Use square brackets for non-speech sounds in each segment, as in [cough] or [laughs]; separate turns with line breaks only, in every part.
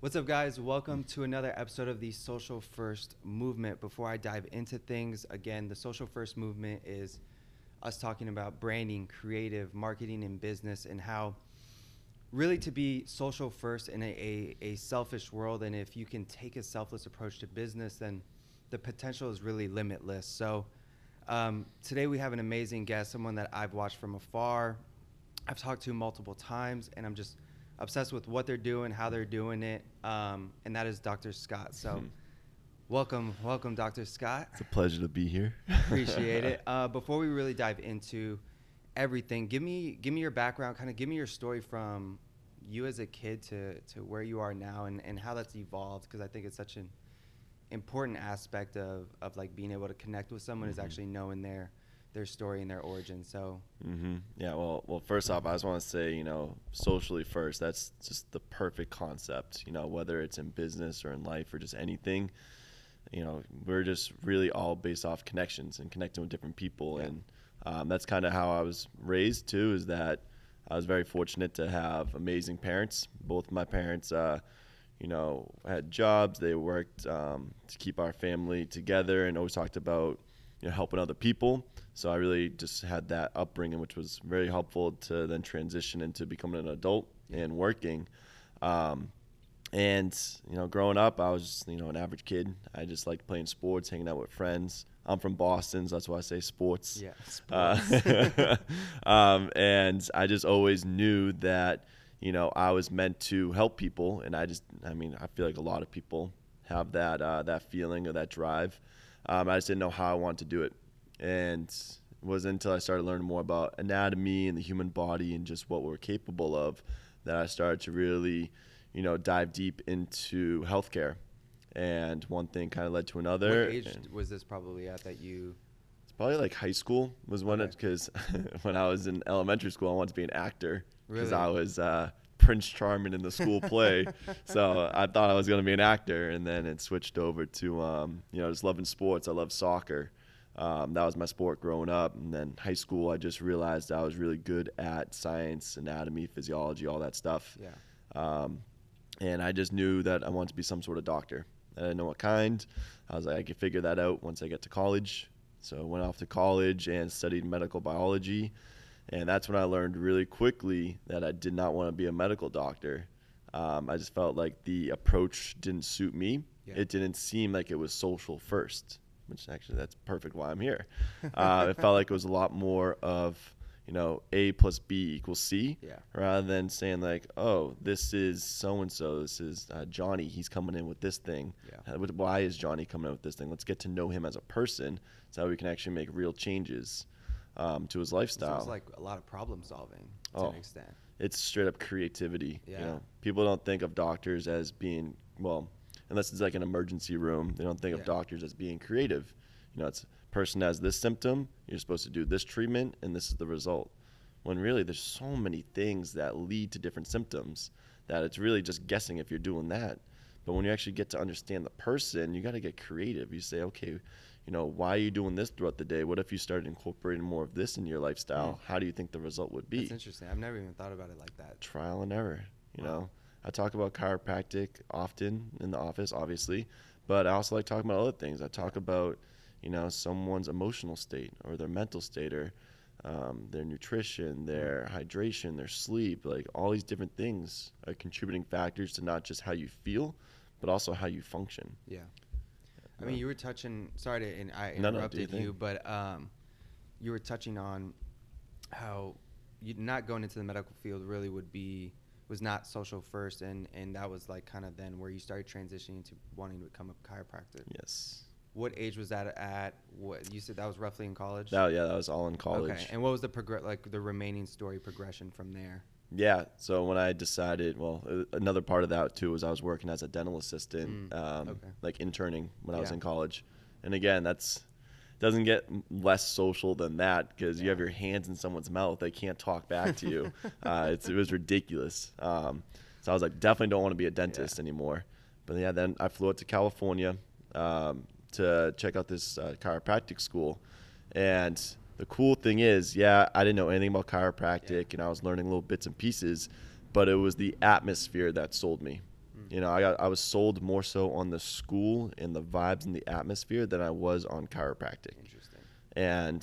What's up, guys? Welcome to another episode of the Social First Movement. Before I dive into things, again, the Social First Movement is us talking about branding, creative, marketing, and business, and how really to be social first in a, a, a selfish world. And if you can take a selfless approach to business, then the potential is really limitless. So, um, today we have an amazing guest, someone that I've watched from afar. I've talked to multiple times, and I'm just obsessed with what they're doing, how they're doing it, um, and that is Dr. Scott. So,
Mhm.
welcome, welcome, Dr. Scott.
It's a pleasure to be here.
Appreciate it. [laughs] Uh, before we really dive into everything, give me give me your background, kind of give me your story from you as a kid to to where you are now, and, and how that's evolved. Because I think it's such an important aspect of of like being able to connect with someone is
Mhm.
actually knowing their their story and their origin. So
hmm Yeah. Well, well. First off, I just want to say, you know, socially first. That's just the perfect concept. You know, whether it's in business or in life or just anything. You know, we're just really all based off connections and connecting with different people,
Yeah.
and um, that's kind of how I was raised too. Is that I was very fortunate to have amazing parents. Both my parents, uh, you know, had jobs. They worked um, to keep our family together, and always talked about you know helping other people. So I really just had that upbringing, which was very helpful to then transition into becoming an adult and working. Um, and you know, growing up, I was you know an average kid. I just liked playing sports, hanging out with friends. I'm from Boston, so that's why I say sports.
yeah, sports.
Uh, [laughs] um, and I just always knew that you know I was meant to help people, and I just I mean I feel like a lot of people have that uh, that feeling or that drive. Um, I just didn't know how I wanted to do it, and it wasn't until I started learning more about anatomy and the human body and just what we're capable of that I started to really you know dive deep into healthcare. And one thing kind of led to another.
what age was this probably at that you?
it's probably like high school was when it
Okay.
because [laughs] when I was in elementary school, I wanted to be an actor because
Really?
I was uh, Prince Charming in the school play. [laughs] so I thought I was going to be an actor, and then it switched over to um, you know just loving sports. I love soccer. Um, that was my sport growing up, and then high school, I just realized I was really good at science, anatomy, physiology, all that stuff.
Yeah.
Um, and I just knew that I wanted to be some sort of doctor. I didn't know what kind. I was like, I could figure that out once I get to college. So I went off to college and studied medical biology. And that's when I learned really quickly that I did not want to be a medical doctor. Um, I just felt like the approach didn't suit me.
Yeah.
It didn't seem like it was social first, which actually that's perfect why I'm here. Uh, it felt like it was a lot more of, you know, A plus B equals C
Yeah.
rather than saying like, "Oh, this is so and so. This is uh, Johnny. He's coming in with this thing.
Yeah.
Uh, Why is Johnny coming in with this thing? Let's get to know him as a person, so we can actually make real changes um, to his lifestyle.
it's like a lot of problem solving to
Oh.
an extent.
it's straight up creativity.
Yeah.
You know, people don't think of doctors as being well, unless it's like an emergency room. They don't think
Yeah.
of doctors as being creative. You know, it's person has this symptom. You're supposed to do this treatment, and this is the result. When really, there's so many things that lead to different symptoms that it's really just guessing if you're doing that. But when you actually get to understand the person, you got to get creative. You say, okay, you know, why are you doing this throughout the day? What if you started incorporating more of this in your lifestyle? How do you think the result would be?
That's interesting. I've never even thought about it like that.
trial and error. You
Wow.
know, I talk about chiropractic often in the office, obviously, but I also like talking about other things. I talk about, you know, someone's emotional state or their mental state or um, their nutrition, their hydration, their sleep. Like all these different things are contributing factors to not just how you feel, but also how you function.
Yeah. I mean, you were touching. Sorry to, and I
No, no, do
interrupted you, but um, you were touching on how you not going into the medical field really would be was not social first, and and that was like kind of then where you started transitioning to wanting to become a chiropractor.
Yes.
What age was that at? What you said that was roughly in college.
That, yeah, that was all in college.
Okay, and what was the progress like the remaining story progression from there?
Yeah. So when I decided, well, another part of that too was I was working as a dental assistant,
Mm,
um,
okay.
like interning when I was in college. And again, that's doesn't get less social than that because you have your hands in someone's mouth; they can't talk back to you. [laughs] uh, it's, it was ridiculous. Um, so I was like, definitely don't want to be a dentist
Yeah.
anymore. But yeah, then I flew out to California um, to check out this uh, chiropractic school, and the cool thing is, yeah, I didn't know anything about chiropractic,
Yeah.
and I was learning little bits and pieces, but it was the atmosphere that sold me.
Mm.
You know, I got I was sold more so on the school and the vibes and the atmosphere than I was on chiropractic.
Interesting.
And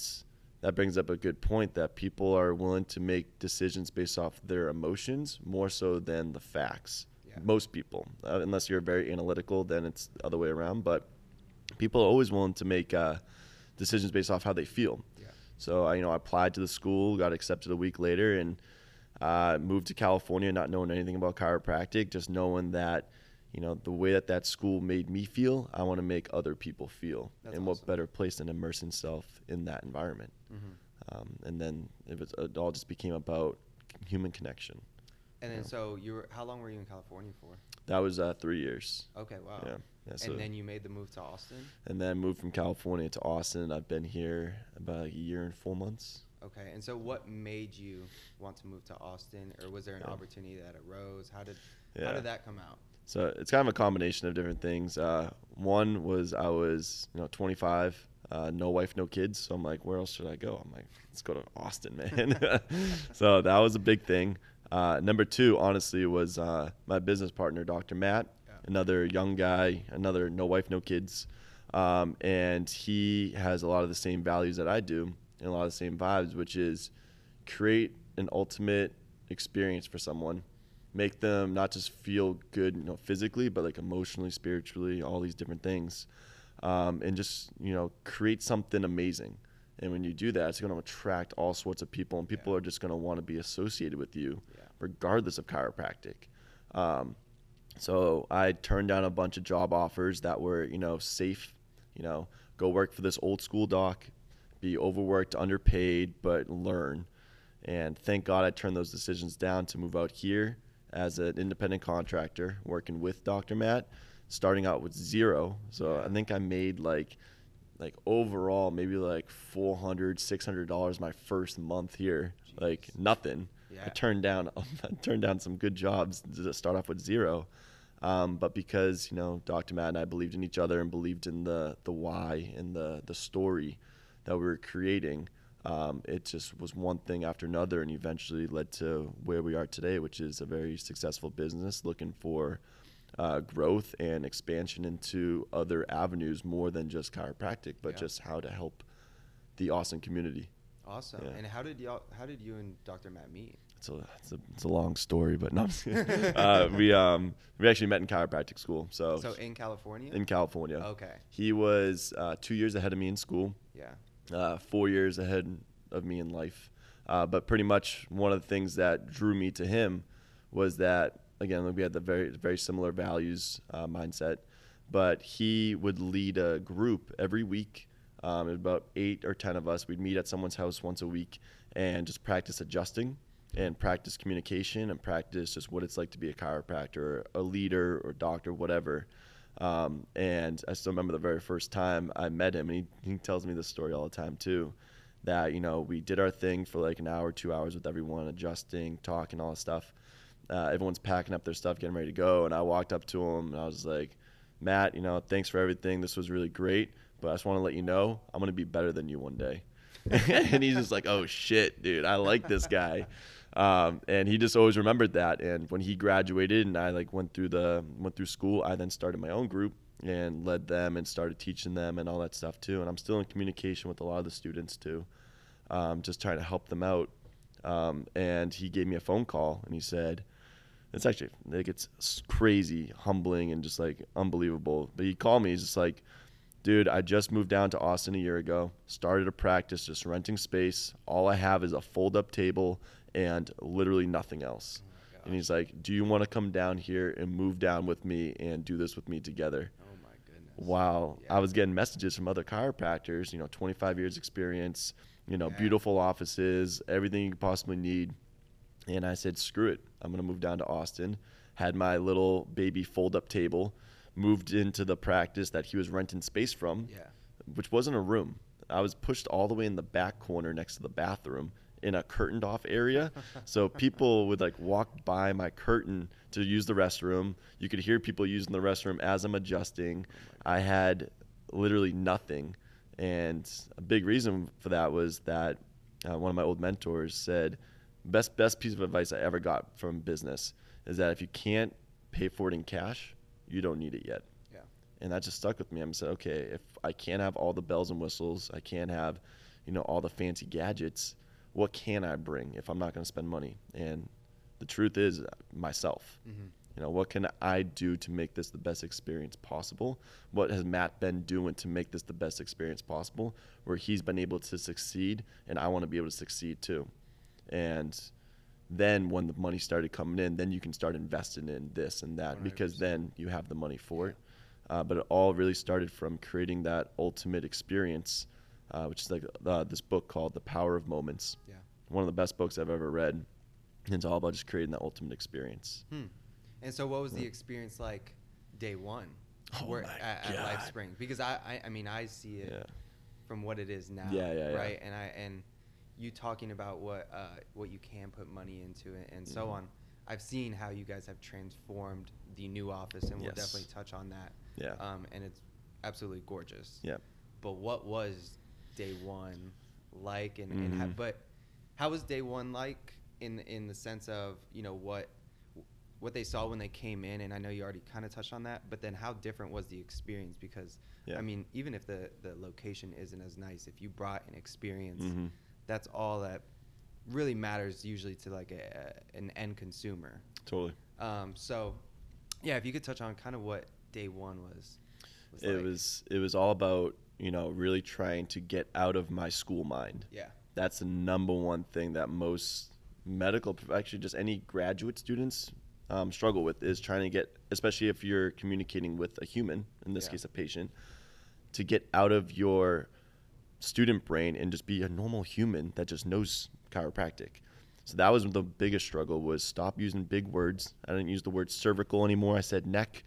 that brings up a good point that people are willing to make decisions based off their emotions more so than the facts.
Yeah.
Most people, uh, unless you're very analytical, then it's the other way around. But people are always willing to make uh, decisions based off how they feel. So I, you know, I applied to the school, got accepted a week later, and uh, moved to California, not knowing anything about chiropractic, just knowing that, you know, the way that that school made me feel, I want to make other people feel.
That's
and
awesome.
what better place than immerse himself in that environment?
Mm-hmm.
Um, and then it was it all just became about human connection.
And then so you were how long were you in California for?
That was uh, three years.
Okay, wow.
Yeah. Yeah, so-
and then you made the move to Austin.
and then moved from California to Austin. I've been here about a year and four months.
Okay, and so what made you want to move to Austin, or was there an
Yeah.
opportunity that arose? How did how did that come out?
So it's kind of a combination of different things. Uh, one was I was, you know, 25, uh, no wife, no kids. So I'm like, where else should I go? I'm like, let's go to Austin, man. [laughs] so that was a big thing. Uh, number two, honestly, was uh, my business partner, Dr. Matt,
Yeah.
Another young guy, another no wife, no kids. Um, and he has a lot of the same values that I do and a lot of the same vibes, which is create an ultimate experience for someone make them not just feel good you know physically but like emotionally spiritually all these different things um, and just you know create something amazing and when you do that it's going to attract all sorts of people and people
Yeah.
are just going to want to be associated with you
Yeah.
regardless of chiropractic um, so I turned down a bunch of job offers that were, you know, safe. You know, go work for this old school doc, be overworked, underpaid, but learn. And thank God I turned those decisions down to move out here as an independent contractor, working with Dr. Matt, starting out with zero. So I think I made like, like overall maybe like 400 600 dollars my first month here like nothing
Yeah.
I turned down [laughs] I turned down some good jobs to start off with zero. Um, but because you know Dr. Matt and I believed in each other and believed in the the why and the the story that we were creating, um, it just was one thing after another, and eventually led to where we are today, which is a very successful business looking for uh, growth and expansion into other avenues more than just chiropractic, but
Yeah.
just how to help the Austin community.
Awesome.
Yeah.
And how did y'all? How did you and Dr. Matt meet?
It's a it's a, it's a long story, but no. I'm just kidding. [laughs] uh, we um we actually met in chiropractic school, so,
So in California.
in California.
Okay.
He was uh, two years ahead of me in school,
Yeah.
uh, four years ahead of me in life. Uh, but pretty much one of the things that drew me to him was that again we had the very very similar values uh, mindset, but he would lead a group every week. Um, about eight or ten of us. We'd meet at someone's house once a week and just practice adjusting and practice communication and practice just what it's like to be a chiropractor, a leader, or doctor, whatever. Um, and I still remember the very first time I met him, and he, he tells me this story all the time too. That you know we did our thing for like an hour, two hours with everyone, adjusting, talking, all that stuff. Uh, everyone's packing up their stuff, getting ready to go, and I walked up to him and I was like, "Matt, you know, thanks for everything. This was really great, but I just want to let you know I'm gonna be better than you one day." [laughs] and he's just like, "Oh shit, dude, I like this guy." Um, and he just always remembered that. And when he graduated and I like went through the went through school, I then started my own group and led them and started teaching them and all that stuff too. And I'm still in communication with a lot of the students too, um, just trying to help them out. Um, and he gave me a phone call and he said, "It's actually like it's crazy, humbling, and just like unbelievable." But he called me. He's just like, dude, I just moved down to Austin a year ago, started a practice, just renting space. All I have is a fold up table and literally nothing else.
Oh
and he's like, Do you want to come down here and move down with me and do this with me together?
Oh my goodness.
Wow.
Yeah.
I was getting messages from other chiropractors, you know, 25 years experience, you know,
Yeah.
beautiful offices, everything you could possibly need. And I said, screw it. I'm going to move down to Austin. Had my little baby fold up table, moved into the practice that he was renting space from,
Yeah.
which wasn't a room. I was pushed all the way in the back corner next to the bathroom in a curtained off area. so [laughs] people would like walk by my curtain to use the restroom. You could hear people using the restroom as I'm adjusting. I had literally nothing. And a big reason for that was that uh, one of my old mentors said, best best piece of advice I ever got from business is that if you can't pay for it in cash, you don't need it yet.
Yeah.
And that just stuck with me. I'm saying, okay, if I can't have all the bells and whistles, I can't have, you know, all the fancy gadgets. What can I bring if I'm not going to spend money? And the truth is, myself.
Mhm.
You know, what can I do to make this the best experience possible? What has Matt been doing to make this the best experience possible? Where he's been able to succeed, and I want to be able to succeed too. And then when the money started coming in, then you can start investing in this and that because
100%.
then you have the money for it. Uh, but it all really started from creating that ultimate experience, uh, which is like uh, this book called The Power of Moments.
Yeah.
One of the best books I've ever read. And it's all about just creating that ultimate experience.
Hmm. And so, what was the experience like day one
Oh
at, at LifeSpring? Because I, I, I mean, I see it
Yeah.
from what it is now.
Yeah, yeah, yeah.
Right, and I and you talking about what uh, what you can put money into it and so
Mhm.
on. I've seen how you guys have transformed the new office, and we'll
Yes.
definitely touch on that.
Yeah.
Um, and it's absolutely gorgeous.
Yeah.
But what was day one like, and, and how,
Mhm.
but how was day one like in in the sense of you know what what they saw when they came in, and I know you already kind of touched on that, but then how different was the experience? Because
Yeah.
I mean, even if the the location isn't as nice, if you brought an experience,
Mhm.
that's all that really matters usually to like a, a- an end consumer.
Totally.
Um, so, yeah, if you could touch on kind of what day one was. was
it
like.
was it was all about you know really trying to get out of my school mind.
Yeah.
that's the number one thing that most medical actually just any graduate students um, struggle with is trying to get especially if you're communicating with a human in this
Yeah.
case a patient to get out of your student brain and just be a normal human that just knows chiropractic. So that was the biggest struggle was stop using big words. I didn't use the word cervical anymore. I said neck.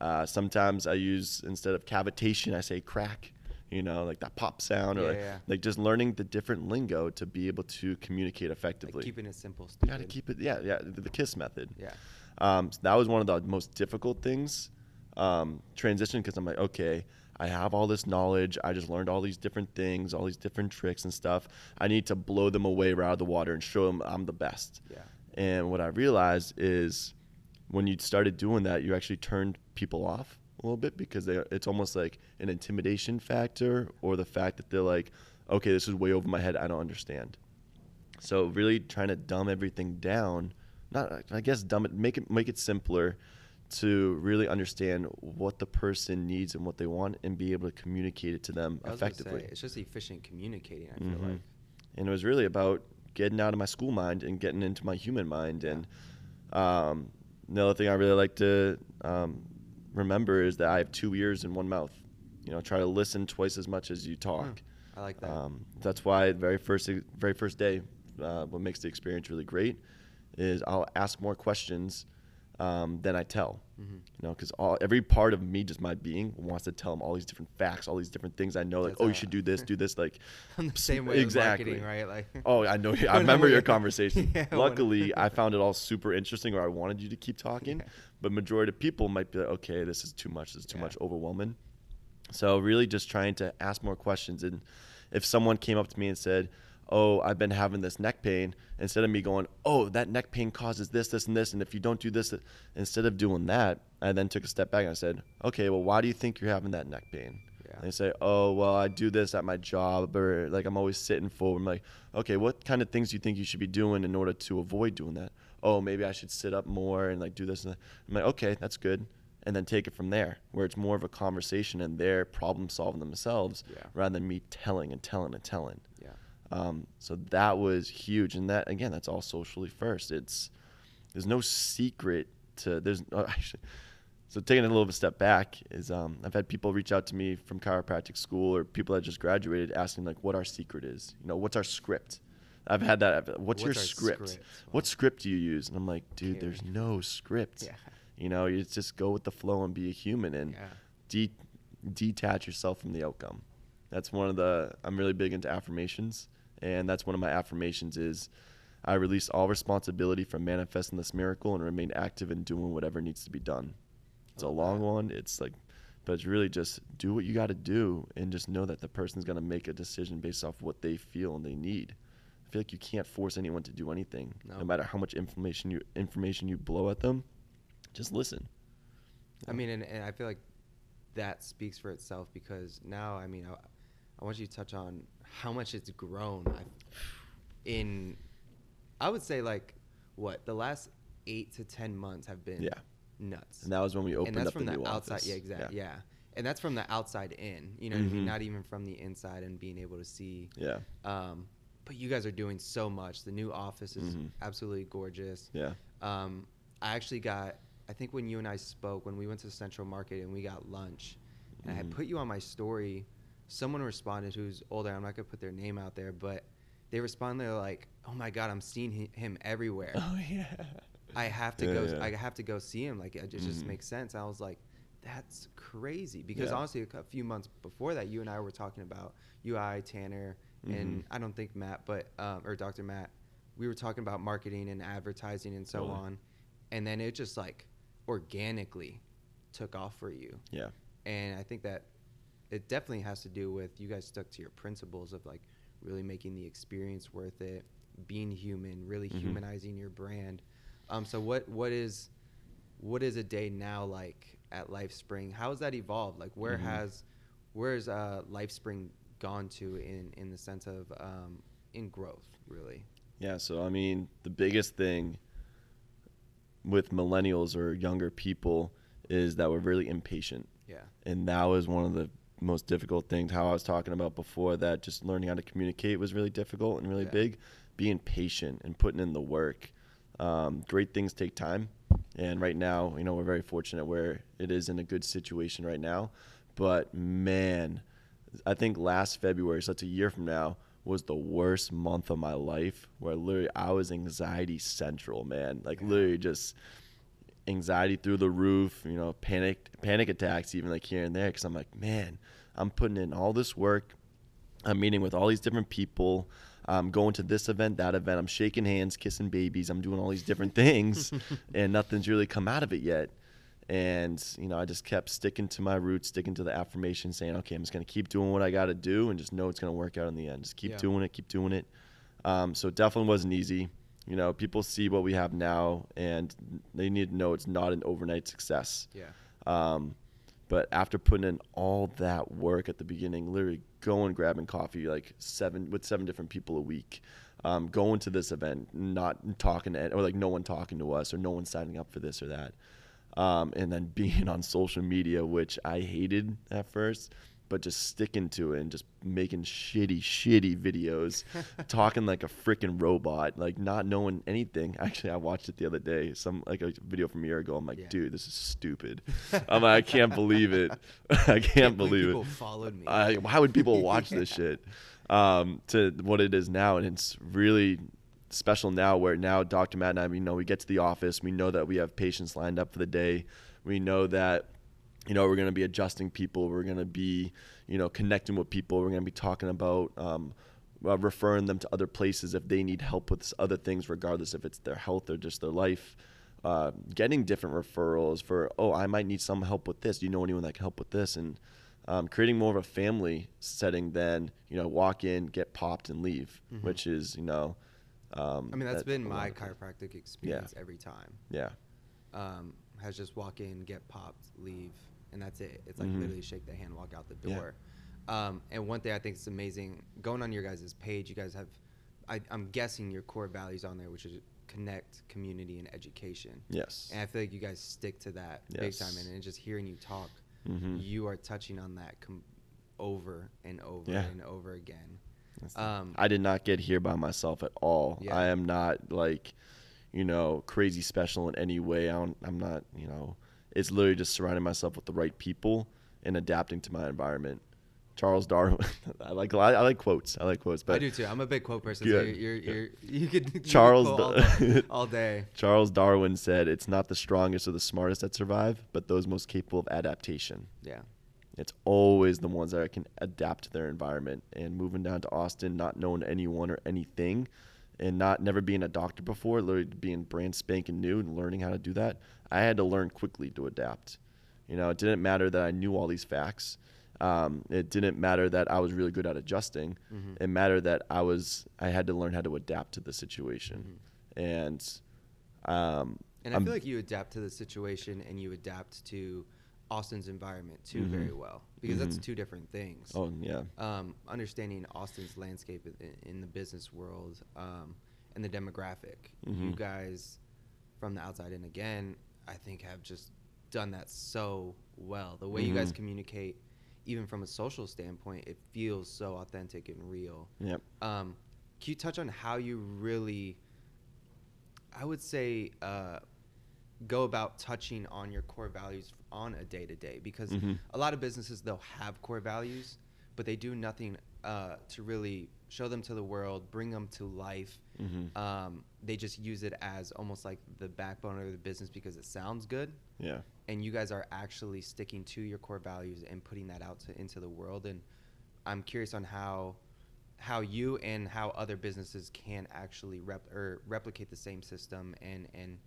Uh, sometimes i use instead of cavitation i say crack you know like that pop sound or
Yeah,
like,
yeah.
like just learning the different lingo to be able to communicate effectively
Like keeping it simple. Stupid.
got to keep it yeah yeah the, the kiss method
Yeah.
um, so that was one of the most difficult things um, transition because i'm like okay i have all this knowledge i just learned all these different things all these different tricks and stuff i need to blow them away right out of the water and show them i'm the best
Yeah.
and what i realized is when you started doing that you actually turned people off a little bit because they, it's almost like an intimidation factor or the fact that they're like okay this is way over my head i don't understand so really trying to dumb everything down, not I guess dumb it, make it make it simpler to really understand what the person needs and what they want and be able to communicate it to them
gonna say,
effectively.
it's just efficient communicating. I feel
Mhm.
like.
And it was really about getting out of my school mind and getting into my human mind. And um, another thing I really like to um, remember is that I have two ears and one mouth. You know, try to listen twice as much as you talk.
I like that.
Um, that's why the very first very first day, uh, what makes the experience really great is I'll ask more questions um, than I tell.
Mhm.
You know, because every part of me, just my being, wants to tell them all these different facts, all these different things I know. Like,
That's
oh, you should do this, do this. Like, [laughs]
I'm the same way
exactly.
right? Like. [laughs]
Oh, I know. [laughs] I remember your conversation.
Yeah,
Luckily, I found it all super interesting, or I wanted you to keep talking.
Yeah.
But majority of people might be like, okay, this is too much. This is too
Yeah.
much overwhelming. So really, just trying to ask more questions. And if someone came up to me and said, "Oh, I've been having this neck pain," instead of me going, "Oh, that neck pain causes this, this, and this," and if you don't do this, instead of doing that, I then took a step back and I said, "Okay, well, why do you think you're having that neck pain?"
Yeah.
And they say, "Oh, well, I do this at my job, or like I'm always sitting forward." I'm like, "Okay, what kind of things do you think you should be doing in order to avoid doing that?" Oh, maybe I should sit up more and like do this. And that. I'm like, "Okay, that's good," and then take it from there, where it's more of a conversation and they're problem solving themselves
Yeah.
rather than me telling and telling and telling. Um, so that was huge, and that again, that's all socially first. It's there's no secret to there's [laughs] oh, actually. So taking a little bit of a step back is um, I've had people reach out to me from chiropractic school or people that just graduated asking like what our secret is. You know, what's our script? I've had that. I've- What's, your
What's our
script?
script?
What script do you use? And I'm like, dude, there's no script.
Yeah.
You know, you just go with the flow and be a human and
Yeah.
de- detach yourself from the outcome. That's one of the I'm really big into affirmations, and that's one of my affirmations is I release all responsibility for manifesting this miracle and remain active in doing whatever needs to be done. It's a long one. It's like, but it's really just do what you got to do and just know that the person's gonna make a decision based off what they feel and they need. I feel like you can't force anyone to do anything,
No.
no matter how much information you information you blow at them just listen.
I mean, and, and I feel like that speaks for itself because now, I mean, I, I want you to touch on how much it's grown I, in, I would say, like, what, the last eight to 10 months have been
Yeah.
nuts.
And that was when we opened
and that's
up
from
the
the, outside.
office.
Yeah, exactly.
Yeah.
Yeah. And that's from the outside in, you know what I mean?
Mhm.
Not even from the inside and being able to see.
Yeah.
Um, but you guys are doing so much. The new office is
Mhm.
absolutely gorgeous.
Yeah.
Um, I actually got, I think when you and I spoke, when we went to the Central Market and we got lunch, and I had
Mhm.
put you on my story, someone responded who's older. I'm not going to put their name out there, but they responded, they're like, oh my God, I'm seeing him everywhere. [laughs]
Oh yeah.
I have to
Yeah,
go.
yeah.
I have to go see him. Like it just
Mhm.
makes sense. I was like, that's crazy. Because
Yeah.
honestly, a few months before that, you and I were talking about UI Tanner and
Mhm.
I don't think Matt, but um, or Dr. Matt. We were talking about marketing and advertising and so
Totally.
on, and then it just like organically took off for you.
Yeah.
And I think that it definitely has to do with you guys stuck to your principles of like really making the experience worth it, being human, really
Mhm.
humanizing your brand. Um, so what what is what is a day now like at LifeSpring? How has that evolved? Like where
Mhm.
has where's uh, LifeSpring gone to in in the sense of um, in growth really?
Yeah, so I mean, the biggest thing with millennials or younger people is that we're really impatient.
Yeah.
And that was one of the most difficult things. How I was talking about before that just learning how to communicate was really difficult and really
Yeah.
big. Being patient and putting in the work. Um, great things take time. And right now, you know, we're very fortunate where it is in a good situation right now. But man, I think last February, so that's a year from now, was the worst month of my life where literally I was anxiety central, man. Like
Yeah.
literally just anxiety through the roof, you know, panic panic attacks even like here and there cuz I'm like, man, I'm putting in all this work. I'm meeting with all these different people. I'm going to this event, that event. I'm shaking hands, kissing babies. I'm doing all these different things [laughs] and nothing's really come out of it yet. And, you know, I just kept sticking to my roots, sticking to the affirmation, saying, okay, I'm just going to keep doing what I got to do and just know it's going to work out in the end. Just keep
Yeah.
doing it, keep doing it. Um, so it definitely wasn't easy. You know, people see what we have now and they need to know it's not an overnight success.
Yeah.
Um, but after putting in all that work at the beginning, literally going grabbing coffee like seven with seven different people a week, um, going to this event, not talking to or like no one talking to us or no one signing up for this or that, um, and then [laughs] being on social media, which I hated at first, but just sticking to it and just making shitty, shitty videos, [laughs] talking like a freaking robot, like not knowing anything. Actually, I watched it the other day, some like a video from a year ago. I'm like,
Yeah.
dude, this is stupid. [laughs] I'm like, I can't believe it. [laughs] I can't, believe
people
it.
followed me.
I, why would people watch this shit? Um, to what it is now, and it's really special now. Where now Dr. Matt and I, we know we get to the office, we know that we have patients lined up for the day. We know that you know we're going to be adjusting people. We're going to be you know connecting with people. We're going to be talking about. Um, uh, referring them to other places if they need help with other things, regardless if it's their health or just their life. Uh, getting different referrals for, oh, I might need some help with this. Do you know anyone that can help with this? And um, creating more of a family setting than you know walk in, get popped, and leave,
Mhm.
which is you know. Um,
I mean, that's
that
been my chiropractic experience every time.
Yeah,
um, has just walk in, get popped, leave, and that's it. It's like
Mhm.
literally shake the hand, walk out the
Yeah.
door. Um, and one thing I think is amazing, going on your guys' page, you guys have, I, I'm guessing your core values on there, which is connect, community, and education.
yes,
And I feel like you guys stick to that big time. And, and just hearing you talk,
Mhm.
you are touching on that com- over and over
Yeah.
and over again. Um,
I did not get here by myself at all.
Yeah.
I am not like, you know, crazy special in any way. I don't, I'm not, you know, it's literally just surrounding myself with the right people and adapting to my environment. Charles Darwin, [laughs] I like I like quotes. I like quotes, but
I do too. I'm a big quote person. So you're, you're, you're, you could [laughs] you could
Charles
quote all,
the- [laughs]
all day.
Charles Darwin said, "It's not the strongest or the smartest that survive, but those most capable of adaptation."
Yeah.
It's always the ones that can adapt to their environment. And moving down to Austin, not knowing anyone or anything, and not never being a doctor before, literally being brand spanking new and learning how to do that, I had to learn quickly to adapt. You know, it didn't matter that I knew all these facts. Um, it didn't matter that I was really good at adjusting.
Mhm.
It mattered that I was I had to learn how to adapt to the situation. And um,
And I
I'm-
feel like you adapt to the situation and you adapt to Austin's environment too
Mhm.
very well because that's
Mhm.
two different things.
Oh yeah.
Um, understanding Austin's landscape in, in the business world um, and the demographic. You
Mhm.
guys, from the outside in again, I think have just done that so well. The way you guys
Mhm.
communicate, even from a social standpoint, it feels so authentic and real.
Yep.
Um, can you touch on how you really, I would say, uh, go about touching on your core values on a day to day? Because
Mhm.
a lot of businesses they'll have core values, but they do nothing uh, to really show them to the world, bring them to life.
Mhm.
Um, they just use it as almost like the backbone of the business because it sounds good
Yeah.
and you guys are actually sticking to your core values and putting that out to, into the world and i'm curious on how how you and how other businesses can actually rep or replicate the same system and and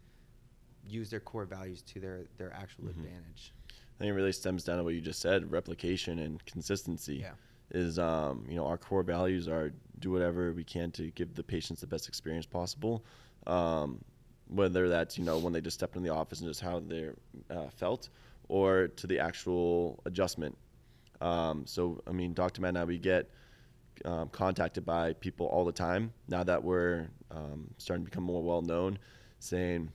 use their core values to their their actual
Mhm.
advantage
I think it really stems down to what you just said: replication and consistency.
Yeah.
Is um, you know our core values are do whatever we can to give the patients the best experience possible. Um, whether that's you know when they just stepped in the office and just how they uh, felt, or to the actual adjustment. Um, so I mean, Dr. Matt and I we get um, contacted by people all the time now that we're um, starting to become more well known, saying,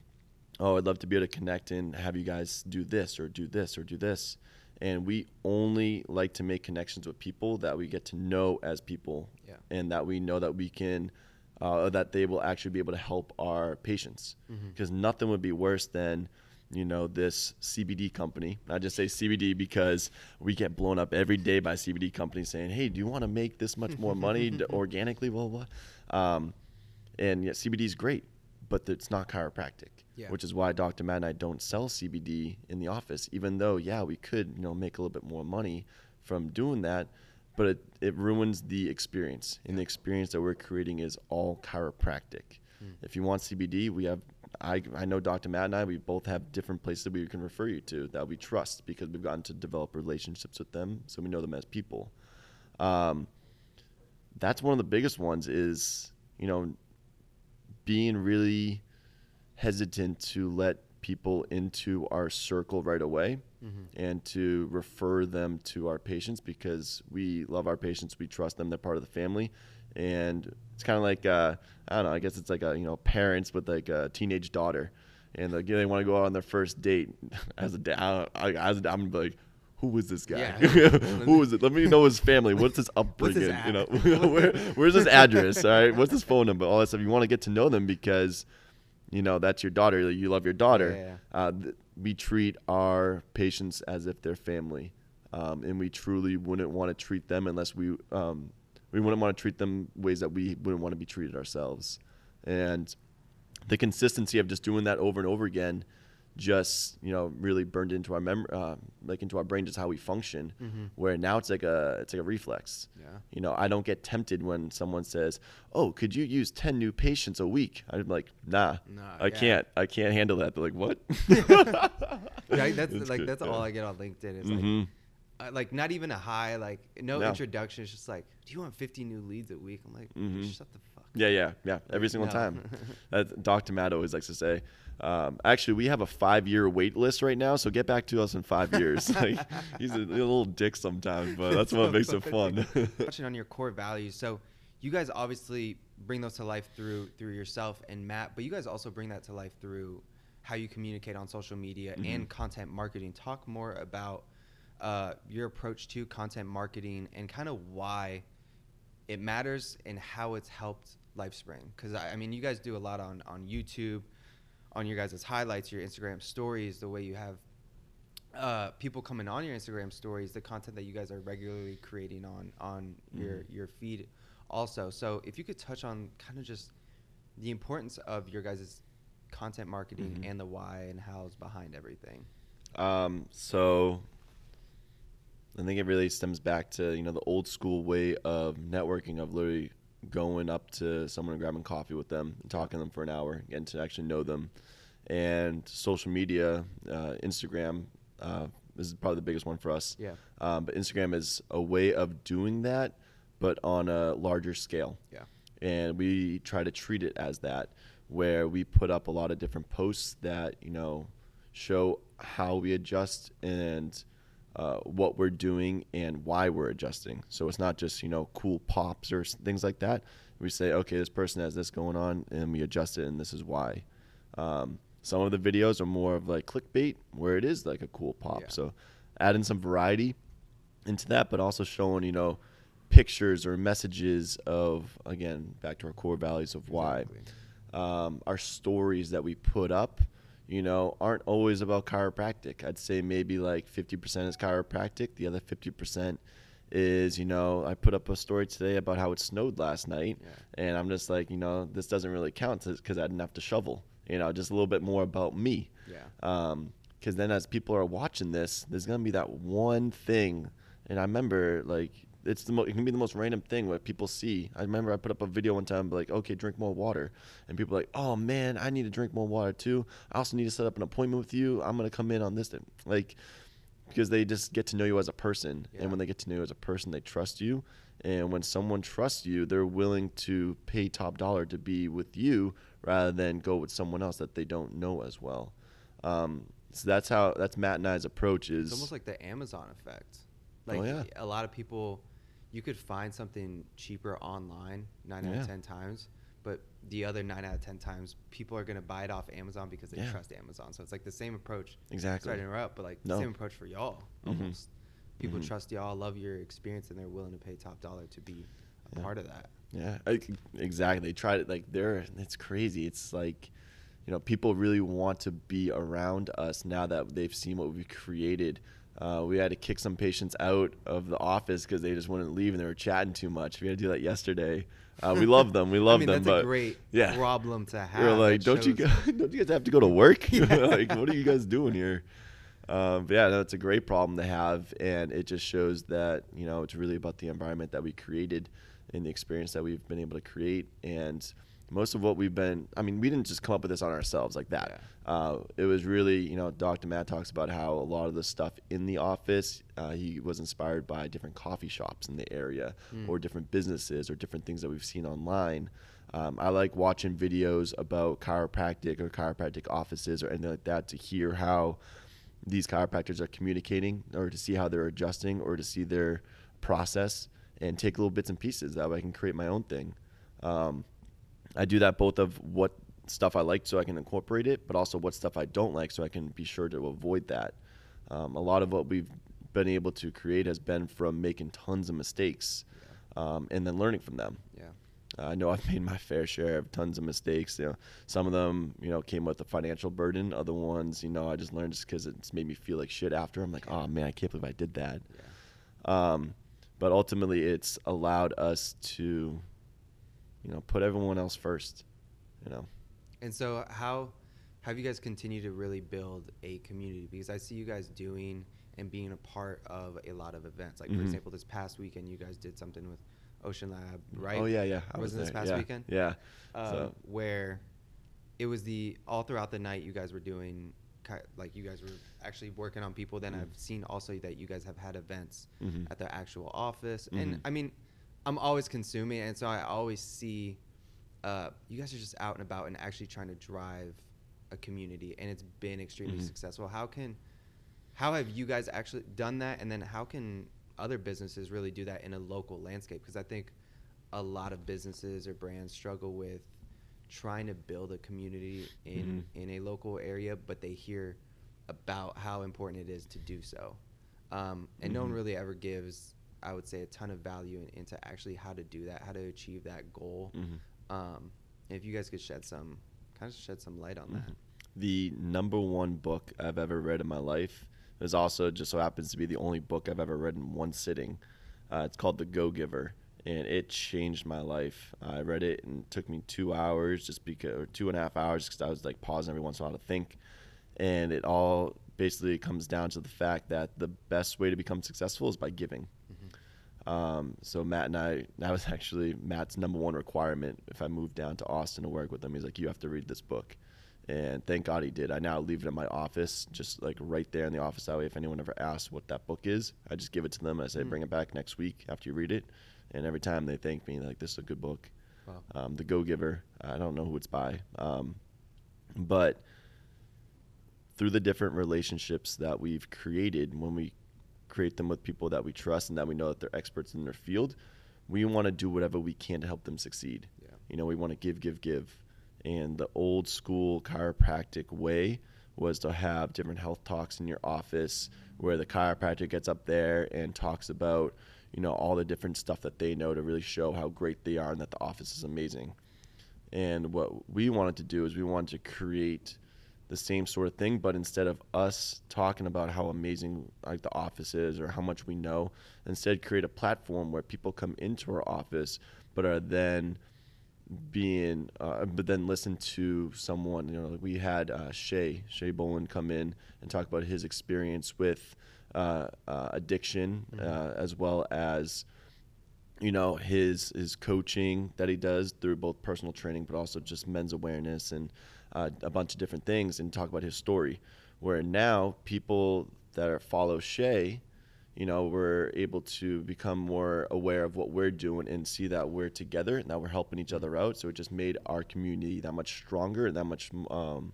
"Oh, I'd love to be able to connect and have you guys do this or do this or do this." And we only like to make connections with people that we get to know as people,
Yeah.
and that we know that we can, uh, that they will actually be able to help our patients. Because nothing would be worse than you know this CBD company. I just say CBD because we get blown up every day by CBD companies saying, "Hey, do you want to make this much more money [laughs] organically?" Blah blah. blah. Um, and yeah, CBD is great, but it's not chiropractic.
Yeah.
Which is why Dr. Matt and I don't sell CBD in the office, even though yeah we could you know make a little bit more money from doing that, but it, it ruins the experience. And the experience that we're creating is all chiropractic.
Hmm.
If you want CBD, we have I, I know Dr. Matt and I, we both have different places that we can refer you to that we trust because we've gotten to develop relationships with them, so we know them as people. Um, that's one of the biggest ones is, you know, being really hesitant to let people into our circle right away
Mhm.
and to refer them to our patients because we love our patients, we trust them, they're part of the family. And it's kind of like uh, I don't know, I guess it's like a you know parents with like a teenage daughter, and like, they want to go out on their first date. [laughs] As a dad, as a dad, I'm gonna be like, who is this guy?
Yeah. [laughs]
who is it? Let me know his family. What's his [laughs]
What's his
upbringing? you know, Where, where's his address? All right, what's his phone number? All that stuff. You want to get to know them because, you know, that's your daughter. You love your daughter.
Yeah,
Uh, th- we treat our patients as if they're family, um, and we truly wouldn't want to treat them unless we um, we wouldn't want to treat them ways that we wouldn't want to be treated ourselves. And the consistency of just doing that over and over again just you know really burned into our mem- uh, like into our brain just how we function
Mhm.
where now it's like a it's like a reflex
Yeah.
you know i don't get tempted when someone says oh could you use 10 new patients a week i'm like nah,
Nah,
i
yeah.
can't i can't handle that they're like what [laughs]
Right, that's
It's
like
good,
that's
yeah.
all I get on LinkedIn. It's
Mhm.
like, uh, like not even a high, like no,
No.
introduction. It's just like, do you want 50 new leads a week? I'm like,
Mhm.
shut the fuck.
Yeah, yeah, yeah. Every single
no.
time. [laughs] That Dr. Matt always likes to say. Um, actually, we have a five-year wait list right now, so get back to us in five years. [laughs] like, he's a, little dick sometimes, but that's what makes it fun. [laughs]
Touching [laughs] on your core values, so you guys obviously bring those to life through through yourself and Matt, but you guys also bring that to life through how you communicate on social media
Mhm.
and content marketing. Talk more about uh, your approach to content marketing and kind of why it matters and how it's helped LifeSpring. Because I, I mean, you guys do a lot on on YouTube, on your guys' highlights, your Instagram stories, the way you have uh, people coming on your Instagram stories, the content that you guys are regularly creating on on your
Mhm.
your feed, also. So if you could touch on kind of just the importance of your guys' content marketing
Mhm.
and the why and how's behind everything.
Um, so I think it really stems back to you know the old school way of networking of literally going up to someone and grabbing coffee with them and talking to them for an hour getting to actually know them and social media uh, instagram uh, is probably the biggest one for us
Yeah.
um, but instagram is a way of doing that but on a larger scale
Yeah.
and we try to treat it as that where we put up a lot of different posts that you know show how we adjust and uh, what we're doing and why we're adjusting. So it's not just you know cool pops or things like that. We say, okay, this person has this going on, and we adjust it, and this is why. Um, some of the videos are more of like clickbait, where it is like a cool pop.
Yeah.
So adding some variety into that, but also showing you know pictures or messages of again back to our core values of why
Exactly.
um, our stories that we put up you know aren't always about chiropractic i'd say maybe like 50% is chiropractic the other 50% is you know i put up a story today about how it snowed last night
Yeah.
and i'm just like you know this doesn't really count because i didn't have to shovel you know just a little bit more about me
Yeah.
um because then as people are watching this there's gonna be that one thing and i remember like it's the mo- it can be the most random thing what people see i remember i put up a video one time like okay drink more water and people are like oh man i need to drink more water too i also need to set up an appointment with you i'm gonna come in on this day. like because they just get to know you as a person
Yeah.
and when they get to know you as a person they trust you and when someone trusts you they're willing to pay top dollar to be with you rather than go with someone else that they don't know as well um, so that's how that's matt and i's approach is
It's almost like the Amazon effect.
Oh,
Like
yeah.
a lot of people, you could find something cheaper online nine out of ten times, but the other nine out of ten times, people are gonna buy it off Amazon because they
Yeah.
trust Amazon. So it's like the same approach.
Exactly.
Sorry to interrupt, but like the same approach for y'all.
Mhm.
Almost. People
Mhm.
trust y'all, love your experience, and they're willing to pay top dollar to be a
Yeah.
part of that.
Yeah, I, exactly. They tried it like they're. It's crazy. It's like, you know, people really want to be around us now that they've seen what we've created. Uh, we had to kick some patients out of the office because they just wouldn't leave and they were chatting too much. We had to do that yesterday. Uh, we love them. We [laughs] love
I mean,
them.
that's
but
a great
yeah.
problem to have.
We're like, don't you guys, [laughs] don't you guys have to go to work?
Yeah. [laughs]
like, what are you guys doing here? Um, but yeah, no, a great problem to have, and it just shows that you know it's really about the environment that we created and the experience that we've been able to create. And most of what we've been, I mean, we didn't just come up with this on ourselves like that. Uh, it was really, you know, Dr. Matt talks about how a lot of the stuff in the office, uh, he was inspired by different coffee shops in the area
Mm.
or different businesses or different things that we've seen online. Um, I like watching videos about chiropractic or chiropractic offices or anything like that to hear how these chiropractors are communicating or to see how they're adjusting or to see their process and take little bits and pieces that way I can create my own thing. Um, I do that both of what stuff I like so I can incorporate it, but also what stuff I don't like so I can be sure to avoid that. Um, a lot of what we've been able to create has been from making tons of mistakes um, and then learning from them.
Yeah.
I know I've made my fair share of tons of mistakes. You know, some of them, you know, came with a financial burden. Other ones, you know, I just learned just because it's made me feel like shit after. I'm like, oh man, I can't believe I did that.
Yeah.
Um, but ultimately, it's allowed us to, you know, put everyone else first. You know.
And so, how have you guys continued to really build a community? Because I see you guys doing and being a part of a lot of events. Like, for
Mhm.
example, this past weekend, you guys did something with Ocean Lab, right?
Oh yeah, yeah. I
Was
was
this past
yeah.
weekend?
Yeah.
Um,
so
where it was the all throughout the night, you guys were doing like you guys were actually working on people. Then
Mhm.
I've seen also that you guys have had events
Mhm.
at the actual office, and I mean, I'm always consuming, and so I always see uh, you guys are just out and about and actually trying to drive a community, and it's been extremely
Mhm.
successful. How can how have you guys actually done that, and then how can other businesses really do that in a local landscape? Because I think a lot of businesses or brands struggle with trying to build a community in
Mhm.
in a local area, but they hear about how important it is to do so, um, and no one
Mhm.
really ever gives, I would say, a ton of value in, into actually how to do that, how to achieve that goal.
Mhm.
Um, if you guys could shed some, kind of shed some light on that.
Mhm. The number one book I've ever read in my life is also just so happens to be the only book I've ever read in one sitting. Uh, it's called The Go Giver, and it changed my life. I read it and it took me two hours, just because, or two and a half hours, because I was like pausing every once in a while to think. And it all basically comes down to the fact that the best way to become successful is by giving. Um, so Matt and I, that was [laughs] actually Matt's number one requirement. If I moved down to Austin to work with him, he's like, you have to read this book. And thank God he did. I now leave it in my office, just like right there in the office. That way, if anyone ever asks what that book is, I just give it to them. I say,
Mm.
bring it back next week after you read it. And every time they thank me, like, this is a good book.
Wow.
um, the Go Giver. I don't know who it's by, um, but through the different relationships that we've created, when we create them with people that we trust and that we know that they're experts in their field, we want to do whatever we can to help them succeed.
Yeah.
You know, we want to give, give, give. And the old school chiropractic way was to have different health talks in your office where the chiropractor gets up there and talks about, you know, all the different stuff that they know to really show how great they are and that the office is amazing. And what we wanted to do is we wanted to create the same sort of thing, but instead of us talking about how amazing like the office is or how much we know, instead create a platform where people come into our office but are then being uh, but then listen to someone you know like we had uh, Shay Shay Bowen come in and talk about his experience with uh, uh, addiction uh, as well as you know his his coaching that he does through both personal training but also just men's awareness and uh, a bunch of different things and talk about his story where now people that are follow Shay you know we're able to become more aware of what we're doing and see that we're together and that we're helping each other out so it just made our community that much stronger and that much um,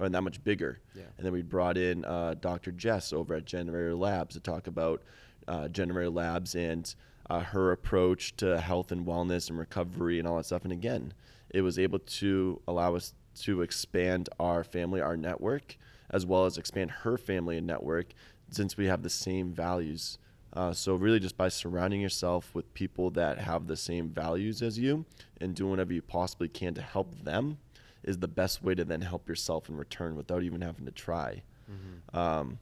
or that much bigger
Yeah.
and then we brought in uh, Dr. Jess over at Generator Labs to talk about uh, Generator Labs and uh, her approach to health and wellness and recovery and all that stuff. And again, it was able to allow us to expand our family, our network, as well as expand her family and network since we have the same values. Uh, so really, just by surrounding yourself with people that have the same values as you and doing whatever you possibly can to help them is the best way to then help yourself in return without even having to try. Um,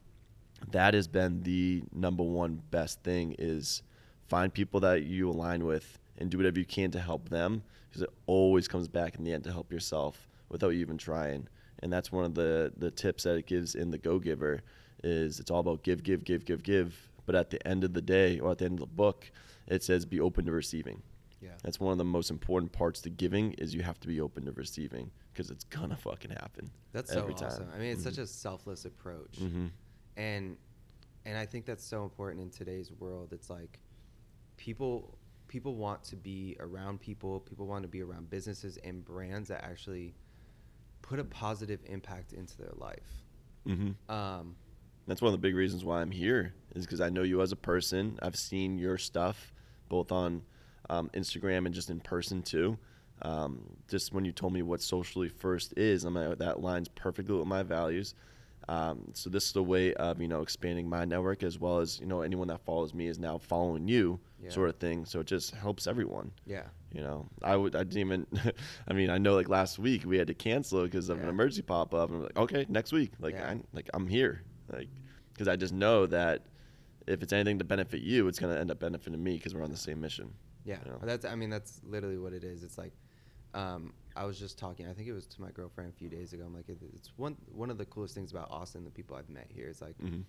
that has been the number one best thing is find people that you align with and do whatever you can to help them because it always comes back in the end to help yourself without you even trying. And that's one of the the tips that it gives in the Go Giver is it's all about give, give, give, give, give. But at the end of the day or at the end of the book, it says be open to receiving.
Yeah.
That's one of the most important parts to giving is you have to be open to receiving because it's gonna fucking happen.
That's so awesome.
time.
I mean, it's such
Mhm.
a selfless approach,
Mhm.
and and I think that's so important in today's world. It's like people people want to be around people. People want to be around businesses and brands that actually put a positive impact into their life.
Mhm.
Um,
That's one of the big reasons why I'm here is because I know you as a person. I've seen your stuff both on um, Instagram and just in person too. Um, just when you told me what socially first is, I'm like, that lines perfectly with my values. Um, so this is the way of you know expanding my network as well as you know anyone that follows me is now following you,
Yeah.
sort of thing. So it just helps everyone.
yeah.
You know, I would, I didn't even, [laughs] I mean, I know like last week we had to cancel because of an emergency pop up, and I'm like, okay, next week, like,
Yeah.
I, like I'm here, like, because I just know that if it's anything to benefit you, it's gonna end up benefiting me because we're on the same mission.
Yeah,
you know?
that's. I mean, that's literally what it is. It's like, um, I was just talking. I think it was to my girlfriend a few days ago. I'm like, it's one one of the coolest things about Austin. The people I've met here is like,
Mhm.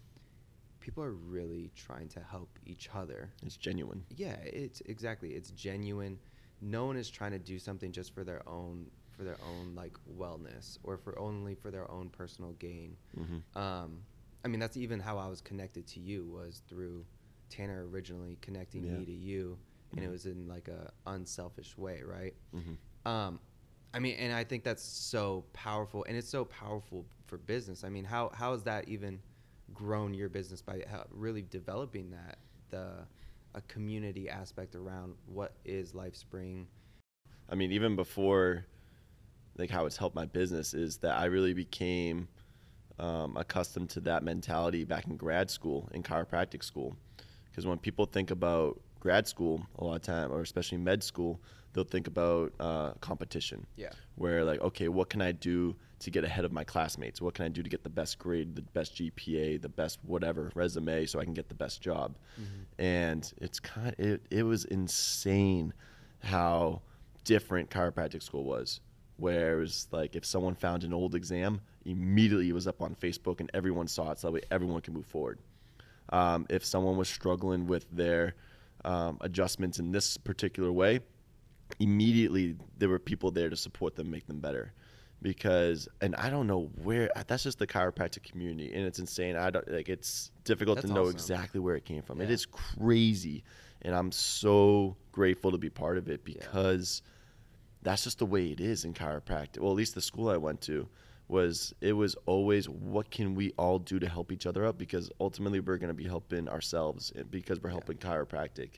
people are really trying to help each other.
It's genuine.
Yeah, it's exactly. It's genuine. No one is trying to do something just for their own for their own like wellness or for only for their own personal gain.
Mhm.
Um, I mean, that's even how I was connected to you was through Tanner originally connecting
Yeah.
me to you, and it
Mhm.
was in like a unselfish way, right?
Mhm.
Um, I mean, and I think that's so powerful, and it's so powerful for business. I mean, how how has that even grown your business by really developing that the a community aspect around what is LifeSpring?
I mean, even before, like how it's helped my business is that I really became um, accustomed to that mentality back in grad school, in chiropractic school. Because when people think about grad school, a lot of time, or especially med school, they'll think about uh, competition.
Yeah.
Where like, okay, what can I do to get ahead of my classmates? What can I do to get the best grade, the best GPA, the best whatever resume, so I can get the best job? And it's kind, it it was insane how different chiropractic school was. Where it was like if someone found an old exam, immediately it was up on Facebook and everyone saw it, so that way everyone can move forward. Um, if someone was struggling with their um, adjustments in this particular way, immediately there were people there to support them, make them better. Because, and I don't know where. That's just the chiropractic community, and it's insane. I don't like. It's difficult
That's
to know
awesome.
exactly where it came from. It
Yeah.
is crazy, and I'm so grateful to be part of it because that's just the way it is in chiropractic. Well, at least the school I went to was it was always what can we all do to help each other out because ultimately we're going to be helping ourselves eh, because we're helping yeah. chiropractic.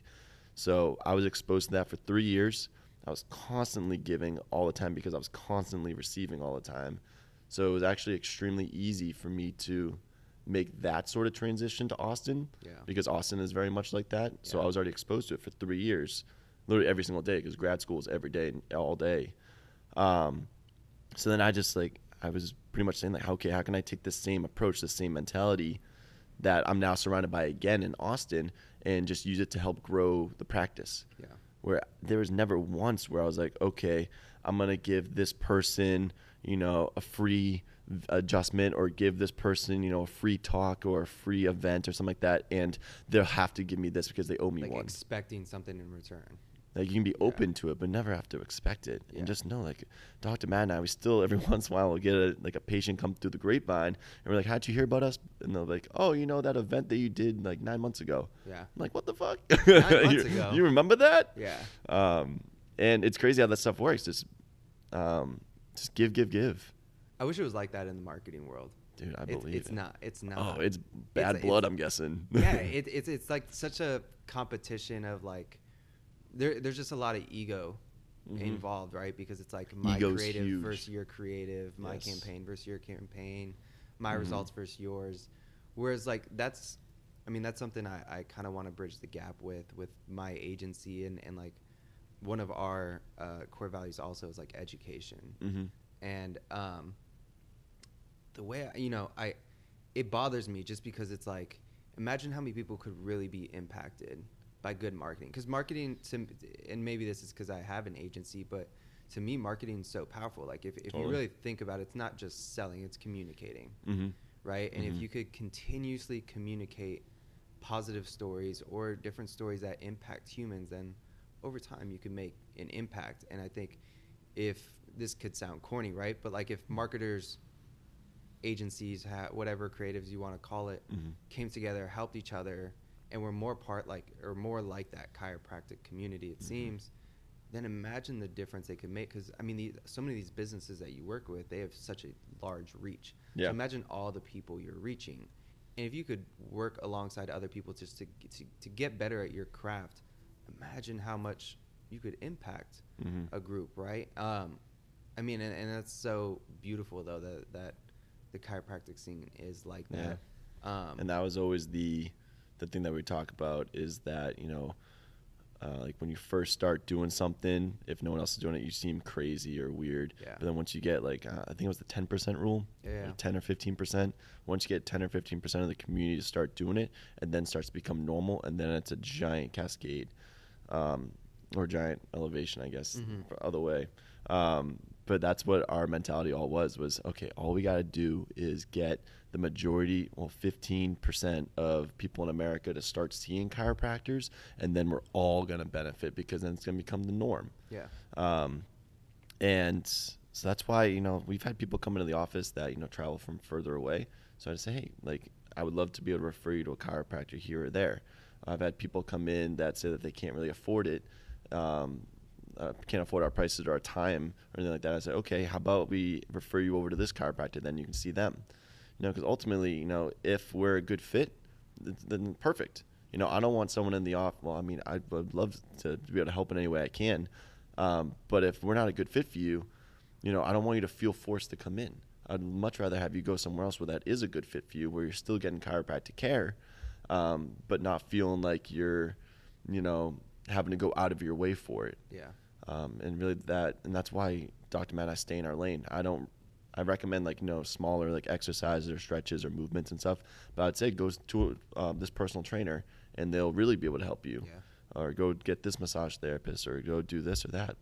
So I was exposed to that for three years. I was constantly giving all the time because I was constantly receiving all the time. So it was actually extremely easy for me to make that sort of transition to Austin.
Yeah.
Because Austin is very much like that. So I was already exposed to it for three years, literally every single day, because grad school is every day, and all day. Um, so then I just like I was pretty much saying like, okay, how can I take the same approach, the same mentality that I'm now surrounded by again in Austin, and just use it to help grow the practice.
Yeah.
Where there was never once where I was like, okay, I'm gonna give this person, you know, a free adjustment or give this person, you know, a free talk or a free event or something like that, and they'll have to give me this because they owe me
like
one.
Expecting something in return.
Like you can be yeah. open to it, but never have to expect it. Yeah. And just know, like Dr. Matt and I, we still every [laughs] once in a while we'll get a, like a patient come through the grapevine, and we're like, "How'd you hear about us?" And they're like, "Oh, you know that event that you did like nine months ago."
Yeah. I'm
like, "What the fuck?"
Nine [laughs] months
you,
ago.
You remember that?
Yeah.
Um, and it's crazy how that stuff works. Just, um, just give, give, give.
I wish it was like that in the marketing world.
Dude, I
it's,
believe
it's
it.
not. It's not.
Oh, it's bad
It's-
blood.
it's-
I'm guessing.
yeah, [laughs] it, it's it's like such a competition of like, there there's just a lot of ego
Mhm.
involved, right? Because it's like my
Ego's
creative
huge.
versus your creative, my
Yes.
campaign versus your campaign, my
Mhm.
results versus yours. Whereas like that's, I mean that's something I, I kind of want to bridge the gap with with my agency and and like one of our uh, core values also is like education
hmm
and um, the way I, you know I it bothers me just because it's like imagine how many people could really be impacted by good marketing. Because marketing to and maybe this is because I have an agency but to me marketing is so powerful. Like if, if you really think about it it's not just selling it's communicating
hmm
right? And
Mhm.
if you could continuously communicate positive stories or different stories that impact humans then over time you can make an impact. And i think if this could sound corny right? But like if marketers agencies ha- whatever creatives you want to call it
Mhm.
came together helped each other and were more part like or more like that chiropractic community it
Mhm.
seems then imagine the difference they could make because i mean the, so many of these businesses that you work with they have such a large reach
Yeah.
so imagine all the people you're reaching and if you could work alongside other people just to, to, to get better at your craft imagine how much you could impact
Mhm.
a group right um, i mean and, and that's so beautiful though that, that the chiropractic scene is like that um,
and that was always the the thing that we talk about is that you know uh, like when you first start doing something if no one else is doing it you seem crazy or weird
Yeah.
but then once you get like uh, i think it was the 10% rule
Yeah.
or 10 or 15% once you get 10 or 15% of the community to start doing it and then starts to become normal and then it's a giant cascade um, or giant elevation i guess
Mhm.
for other way um, but that's what our mentality all was was okay all we got to do is get the majority well 15% of people in america to start seeing chiropractors and then we're all going to benefit because then it's going to become the norm
yeah
um, and so that's why you know we've had people come into the office that you know travel from further away. So I just say, hey, like I would love to be able to refer you to a chiropractor here or there. I've had people come in that say that they can't really afford it, um, uh, can't afford our prices or our time or anything like that. I say, okay, how about we refer you over to this chiropractor? Then you can see them. You know, because ultimately, you know, if we're a good fit, then perfect. You know, I don't want someone in the off. Well, I mean, I would love to be able to help in any way I can. Um, but if we're not a good fit for you, you know, I don't want you to feel forced to come in. I'd much rather have you go somewhere else where that is a good fit for you, where you're still getting chiropractic care, um, but not feeling like you're, you know, having to go out of your way for it.
yeah
Um, and really that, and that's why Dr. Matt and I stay in our lane. I don't, I recommend like, you know, smaller like exercises or stretches or movements and stuff. But I'd say go to um, this personal trainer and they'll really be able to help you.
Yeah.
Or go get this massage therapist or go do this or that.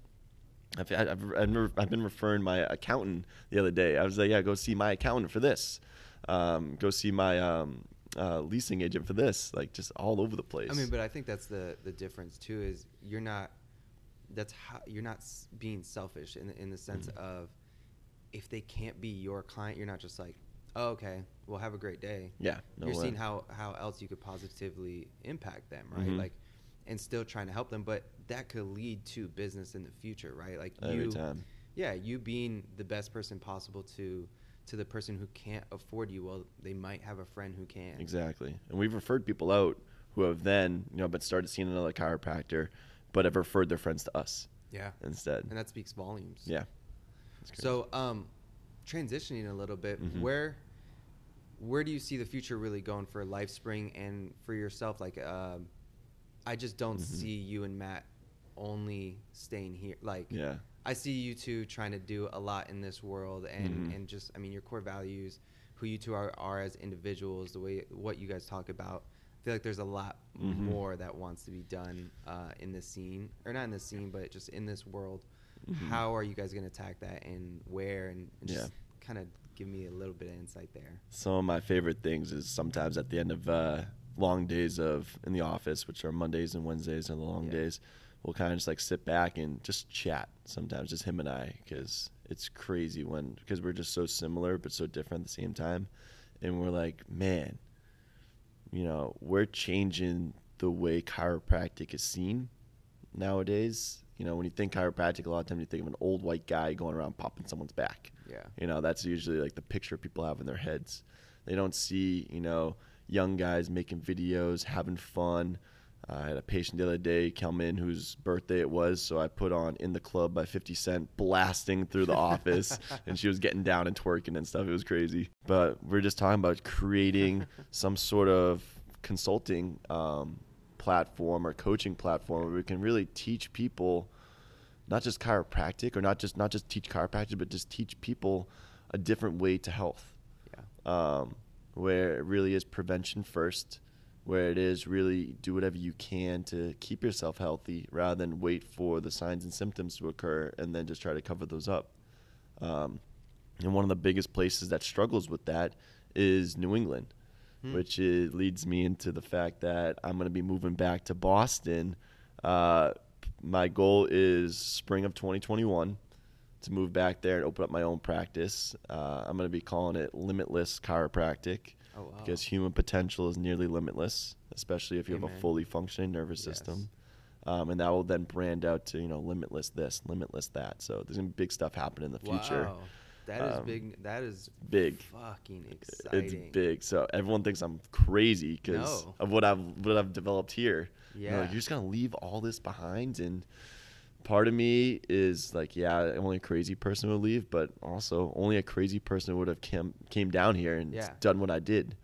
I've, I've, I've, I've been referring my accountant the other day. I was like, yeah, go see my accountant for this. Um, go see my um, uh, leasing agent for this. Like just all over the place.
I mean, but I think that's the the difference too. Is you're not that's how you're not being selfish in the, in the sense
Mhm.
of if they can't be your client, you're not just like, oh, okay, well, have a great day.
yeah, no
you're
way.
seeing how how else you could positively impact them, right?
Mhm.
Like and still trying to help them, but that could lead to business in the future, right? Like
Every
you,
time.
yeah, you being the best person possible to to the person who can't afford you. Well, they might have a friend who can.
Exactly. And we've referred people out who have then, you know, but started seeing another chiropractor, but have referred their friends to us
Yeah,
instead.
and that speaks volumes.
Yeah.
So, um, transitioning a little bit,
Mhm.
where where do you see the future really going for LifeSpring and for yourself? Like, um, I just don't
Mhm.
see you and Matt only staying here. Like,
yeah.
I see you two trying to do a lot in this world, and
Mhm.
and just I mean your core values, who you two are, are as individuals, the way what you guys talk about. I feel like there's a lot
Mhm.
more that wants to be done uh, in this scene, or not in this scene, but just in this world.
Mhm.
How are you guys going to attack that, and where, and, and just
Yeah.
kind of give me a little bit of insight there.
Some of my favorite things is sometimes at the end of uh, long days of in the office, which are Mondays and Wednesdays and the long
Yeah.
days, we'll kind of just like sit back and just chat. Sometimes just him and I, because it's crazy when because we're just so similar but so different at the same time, and we're like, man, you know, we're changing the way chiropractic is seen nowadays. You know, when you think chiropractic, a lot of times you think of an old white guy going around popping someone's back.
Yeah.
You know, that's usually like the picture people have in their heads. They don't see, you know, young guys making videos, having fun. I had a patient the other day come in whose birthday it was, so I put on "In the Club" by 50 Cent blasting through the office, [laughs] and she was getting down and twerking and stuff. It was crazy. But we're just talking about creating [laughs] some sort of consulting um, platform or coaching platform where we can really teach people not just chiropractic or not just not just teach chiropractic, but just teach people a different way to health
Yeah.
um, where it really is prevention first, where it is really do whatever you can to keep yourself healthy rather than wait for the signs and symptoms to occur and then just try to cover those up. Um, and one of the biggest places that struggles with that is New England,
Hmm.
which is, leads me into the fact that I'm going to be moving back to Boston. Uh, my goal is spring of 2021 to move back there and open up my own practice. Uh, I'm going to be calling it Limitless Chiropractic
Oh, wow.
because human potential is nearly limitless, especially if you have a fully functioning nervous
Yes.
system. Um, and that will then brand out to you know limitless this, limitless that. So there's gonna be big stuff happening in the future.
Wow. That is
Um,
big. That is
big.
Fucking exciting.
It's big. So everyone thinks I'm crazy because
No.
of what I've what I've developed here. You know,
Yeah.
you're just gonna leave all this behind, and part of me is like, yeah, only a crazy person would leave, but also only a crazy person would have came came down here and
Yeah.
done what I did,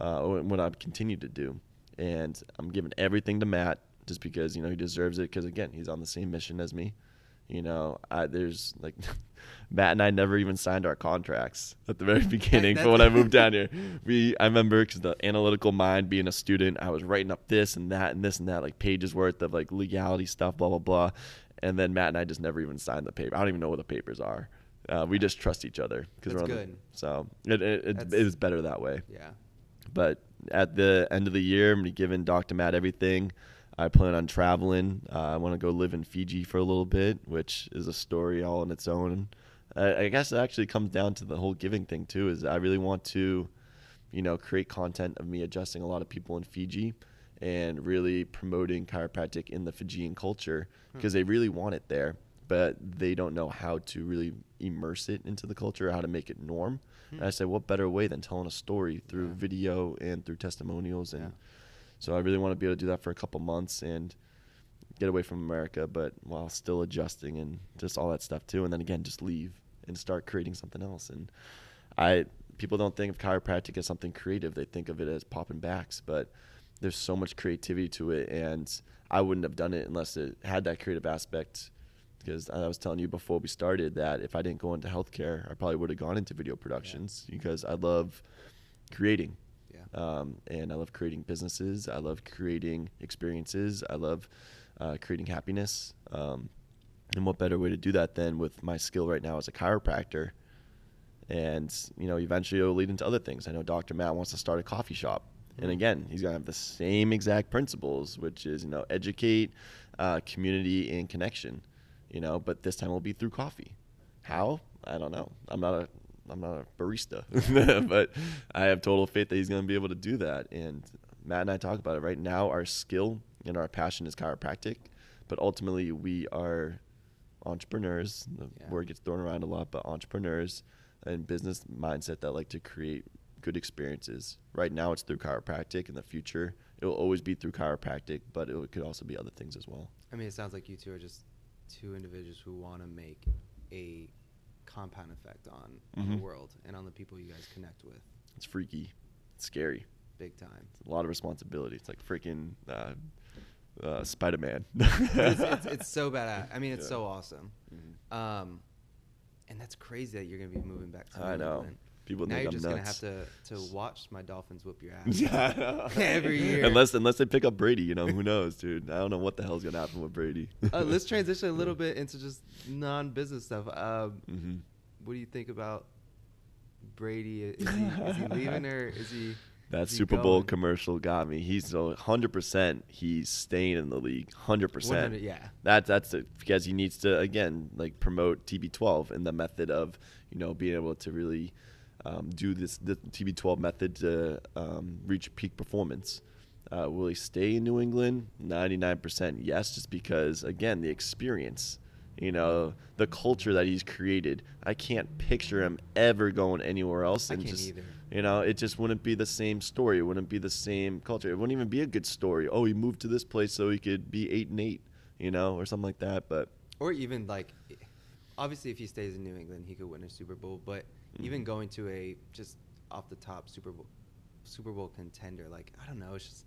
uh, or what I've continued to do. And I'm giving everything to Matt just because you know he deserves it. Because again, he's on the same mission as me. You know, I, there's like [laughs] Matt and I never even signed our contracts at the very [laughs] beginning. but when I moved down here, [laughs] we I remember because the analytical mind, being a student, I was writing up this and that and this and that, like pages worth of like legality stuff, blah blah blah. And then Matt and I just never even signed the paper. I don't even know what the papers are. Uh, we just trust each other because we're on
good.
The, so it, it, it, it is better that way.
Yeah.
But at the end of the year, I'm giving Dr. Matt everything. I plan on traveling. Uh, I want to go live in Fiji for a little bit, which is a story all on its own. I, I guess it actually comes down to the whole giving thing too. Is I really want to, you know, create content of me adjusting a lot of people in Fiji, and really promoting chiropractic in the Fijian culture because they really want it there, but they don't know how to really immerse it into the culture, how to make it norm. And I said, what better way than telling a story through
Yeah.
video and through testimonials and
Yeah.
So I really want to be able to do that for a couple months and get away from America, but while still adjusting and just all that stuff too. And then again, just leave and start creating something else. And I people don't think of chiropractic as something creative; they think of it as popping backs. But there's so much creativity to it, and I wouldn't have done it unless it had that creative aspect. Because I was telling you before we started that if I didn't go into healthcare, I probably would have gone into video productions because I love creating
Yeah.
Um, and I love creating businesses. I love creating experiences. I love uh, creating happiness. Um, and what better way to do that than with my skill right now as a chiropractor? And you know, eventually it'll lead into other things. I know Dr. Matt wants to start a coffee shop, and again, he's gonna have the same exact principles, which is you know, educate, uh, community, and connection. You know, but this time it'll be through coffee. How? I don't know. I'm not a I'm not a barista, [laughs] but I have total faith that he's going to be able to do that. And Matt and I talk about it right now. Our skill and our passion is chiropractic. But ultimately, we are entrepreneurs. The
Yeah.
word gets thrown around a lot, but entrepreneurs and business mindset that like to create good experiences. Right now, it's through chiropractic. In the future, it will always be through chiropractic, but it could also be other things as well.
I mean, it sounds like you two are just two individuals who want to make a compound effect on the
Mhm.
world and on the people you guys connect with,
It's freaky, it's scary.
big time.
It's a lot of responsibility. It's like freaking uh, uh, Spider Man.
it's, it's, [laughs] it's so bad. I mean, it's
Yeah.
so awesome.
Mhm.
Um, and that's crazy that you're gonna be moving back to.
I
New
know.
England.
People
now
think
you're
I'm
just
nuts.
gonna have to to [laughs] watch my Dolphins whoop your ass. [laughs]
Yeah,
Every year.
Unless unless they pick up Brady, you know who knows, dude. I don't know what the hell's gonna happen with Brady.
uh, let's [laughs] transition a little bit into just non-business stuff. Um,
hmm
what do you think about Brady? Is he, is he leaving or is he?
That Super Bowl commercial got me. He's hundred percent. He's staying in the league. Hundred
100,
percent.
yeah.
That that's it, because he needs to again like promote TB12 and the method of you know being able to really um, do this the TB12 method to um, reach peak performance. Uh, will he stay in New England? 99% yes, just because again the experience, you know, the culture that he's created. I can't picture him ever going anywhere else
I
and
can't
just
either.
you know, it just wouldn't be the same story. It wouldn't be the same culture. It wouldn't even be a good story. Oh, he moved to this place so he could be eight and eight, you know, or something like that. But
Or even like, obviously, if he stays in New England, he could win a Super Bowl. But even
Mhm.
going to a just off the top Super Bowl, Super Bowl contender, like I don't know, it's just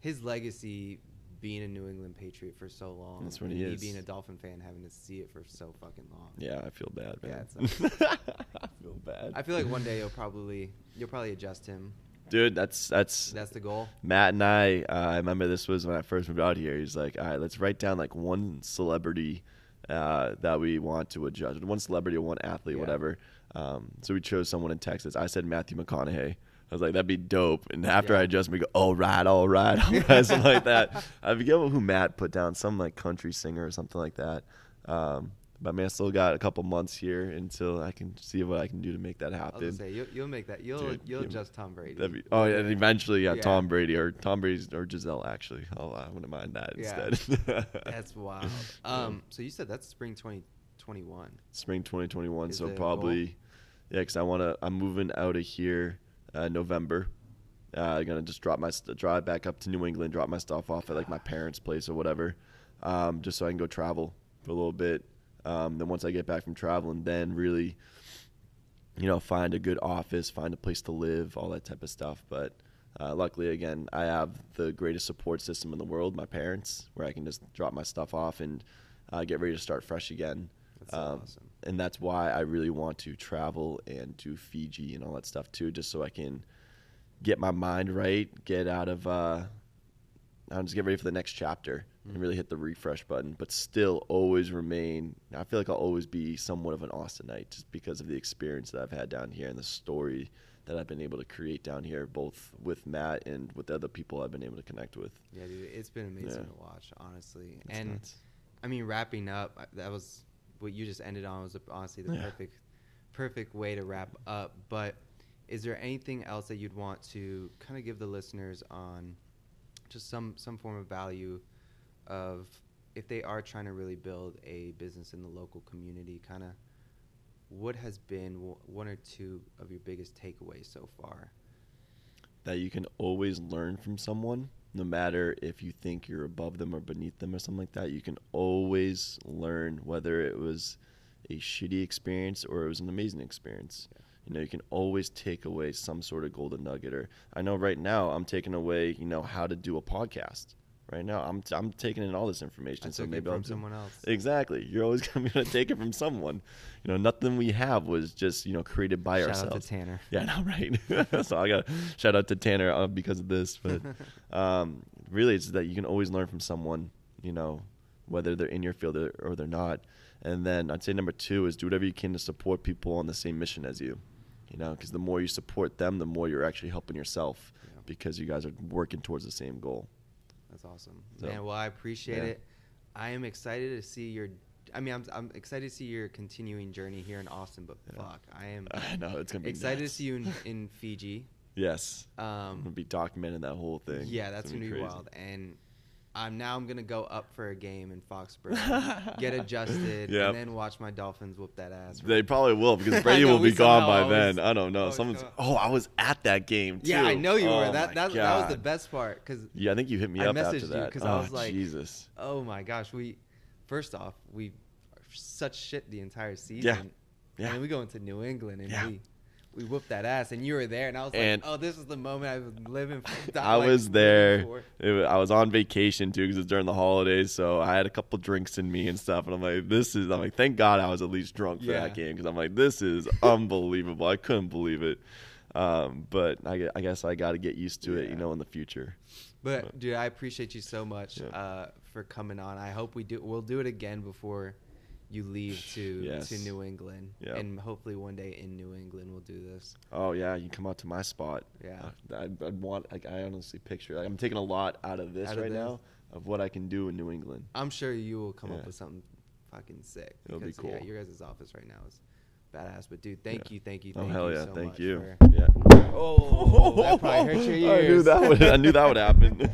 his legacy being a New England Patriot for so long.
That's what
and
he
me
is.
being a Dolphin fan, having to see it for so fucking long.
yeah, I feel bad, man.
it's [laughs]
I feel bad.
I feel like one day you'll probably you'll probably adjust him.
dude, that's that's
That's the goal.
Matt and I. Uh, I remember this was when I first moved out here. He's like, all right, let's write down like one celebrity uh, that we want to adjust, one celebrity or one athlete,
Yeah.
whatever. Um, so we chose someone in Texas. I said Matthew McConaughey. I was like, that'd be dope. And after
Yeah.
I adjust, we go, all right, all right, all right, [laughs] something like that. I forget who Matt put down, some like country singer or something like that. Um, but man, I still got a couple months here until I can see what I can do to make that
I was
happen.
say you'll, you'll make that. You'll
Dude,
you'll
you-
adjust Tom Brady.
Be, oh, yeah, and eventually, yeah,
Yeah.
Tom Brady or Tom Brady's or Gisele. Actually, oh, I wouldn't mind that
Yeah.
instead. [laughs]
That's wild. Um, so you said that's spring 2021.
Spring 2021.
Is
so
the goal?
probably, yeah, because I want to. I'm moving out of here, uh, November. Uh, I'm gonna just drop my st- drive back up to New England, drop my stuff off at like my parents' place or whatever, um, just so I can go travel for a little bit. Um, then once I get back from traveling, then really, you know, find a good office, find a place to live, all that type of stuff. But uh, luckily, again, I have the greatest support system in the world, my parents, where I can just drop my stuff off and uh, get ready to start fresh again.
That's
Um,
awesome.
And that's why I really want to travel and do Fiji and all that stuff too, just so I can get my mind right, get out of, uh, I'll just get ready for the next chapter and really hit the refresh button, but still always remain. I feel like I'll always be somewhat of an Austinite just because of the experience that I've had down here and the story that I've been able to create down here, both with Matt and with the other people I've been able to connect with.
Yeah, dude, it's been amazing
Yeah.
to watch, honestly.
It's
and
nuts.
I mean, wrapping up, that was what you just ended on was honestly the
Yeah.
perfect, perfect way to wrap up. But is there anything else that you'd want to kind of give the listeners on just some some form of value of if they are trying to really build a business in the local community, kind of what has been w- one or two of your biggest takeaways so far?
that you can always learn from someone, no matter if you think you're above them or beneath them or something like that. You can always learn whether it was a shitty experience or it was an amazing experience.
Yeah.
You know, you can always take away some sort of golden nugget. Or I know right now I'm taking away, you know, how to do a podcast. Right now I'm I'm taking in all this information.
I
so maybe
from
I'll
someone else.
Exactly. You're always [laughs] gonna take it from someone. You know, nothing we have was just you know created by
Shout
ourselves.
out to Tanner. [laughs]
Yeah, know, right? [laughs] so I got to shout out to Tanner uh, because of this. But um, really, it's that you can always learn from someone, you know, whether they're in your field or, or they're not. And then I'd say number two is do whatever you can to support people on the same mission as you. You know, because the more you support them, the more you're actually helping yourself
Yeah.
because you guys are working towards the same goal.
That's awesome,
So,
man. Well, I appreciate
yeah.
it. I am excited to see your. I mean, I'm I'm excited to see your continuing journey here in Austin. But
Yeah.
fuck, I am [laughs]
I know it's gonna be
excited
nuts.
to see you in, [laughs] in Fiji.
Yes, I'm gonna
Um,
be documenting that whole thing.
yeah, that's gonna be
crazy.
wild. And I'm now I'm gonna go up for a game in Foxborough, get [laughs] adjusted,
Yep.
and then watch my Dolphins whoop that ass.
They probably will because [laughs] Brady will be gone
somehow
by then. I don't know.
always
Someone's.
come.
Oh, I was at that game too.
yeah, I know you
oh
were. That that, that was the best part because
Yeah, I think you hit me
I
up
messaged
after
you
that.
'cause
oh,
I was like-
Jesus.
oh my gosh, we first off we are such shit the entire season.
Yeah.
And then we go into New England and
Yeah.
we we whooped that ass, and you were there, and I was like,
And-
oh, this is the moment I was living. For,
I
like,
was there.
for.
It wa- I was on vacation too because it's during the holidays, so I had a couple drinks in me and stuff. And I'm like, this is. I'm like, thank God I was at least drunk for
Yeah.
that game because I'm like, this is [laughs] unbelievable. I couldn't believe it. Um, but I, I guess I got to get used to it, you know, in the future.
But
But-
dude, I appreciate you so much
Yeah.
uh, for coming on. I hope we do. We'll do it again before you leave to
Yes.
to New England,
Yeah.
and hopefully one day in New England we'll do this.
Oh yeah, you come out to my spot.
Yeah.
I'd, I'd want. Like, I honestly picture. Like, I'm taking a lot out of this
Out of
right
this.
now of what I can do in New England.
I'm sure you will come up with something fucking sick.
It'll be
because, Yeah,
cool.
your guys' office right now is badass. But dude, thank
Yeah.
you, thank you,
Oh
thank
hell
you
yeah!
so
thank
much
you.
for-
Yeah.
Oh, that probably hurt your ears. [laughs]
I knew that would. I knew that would happen. [laughs]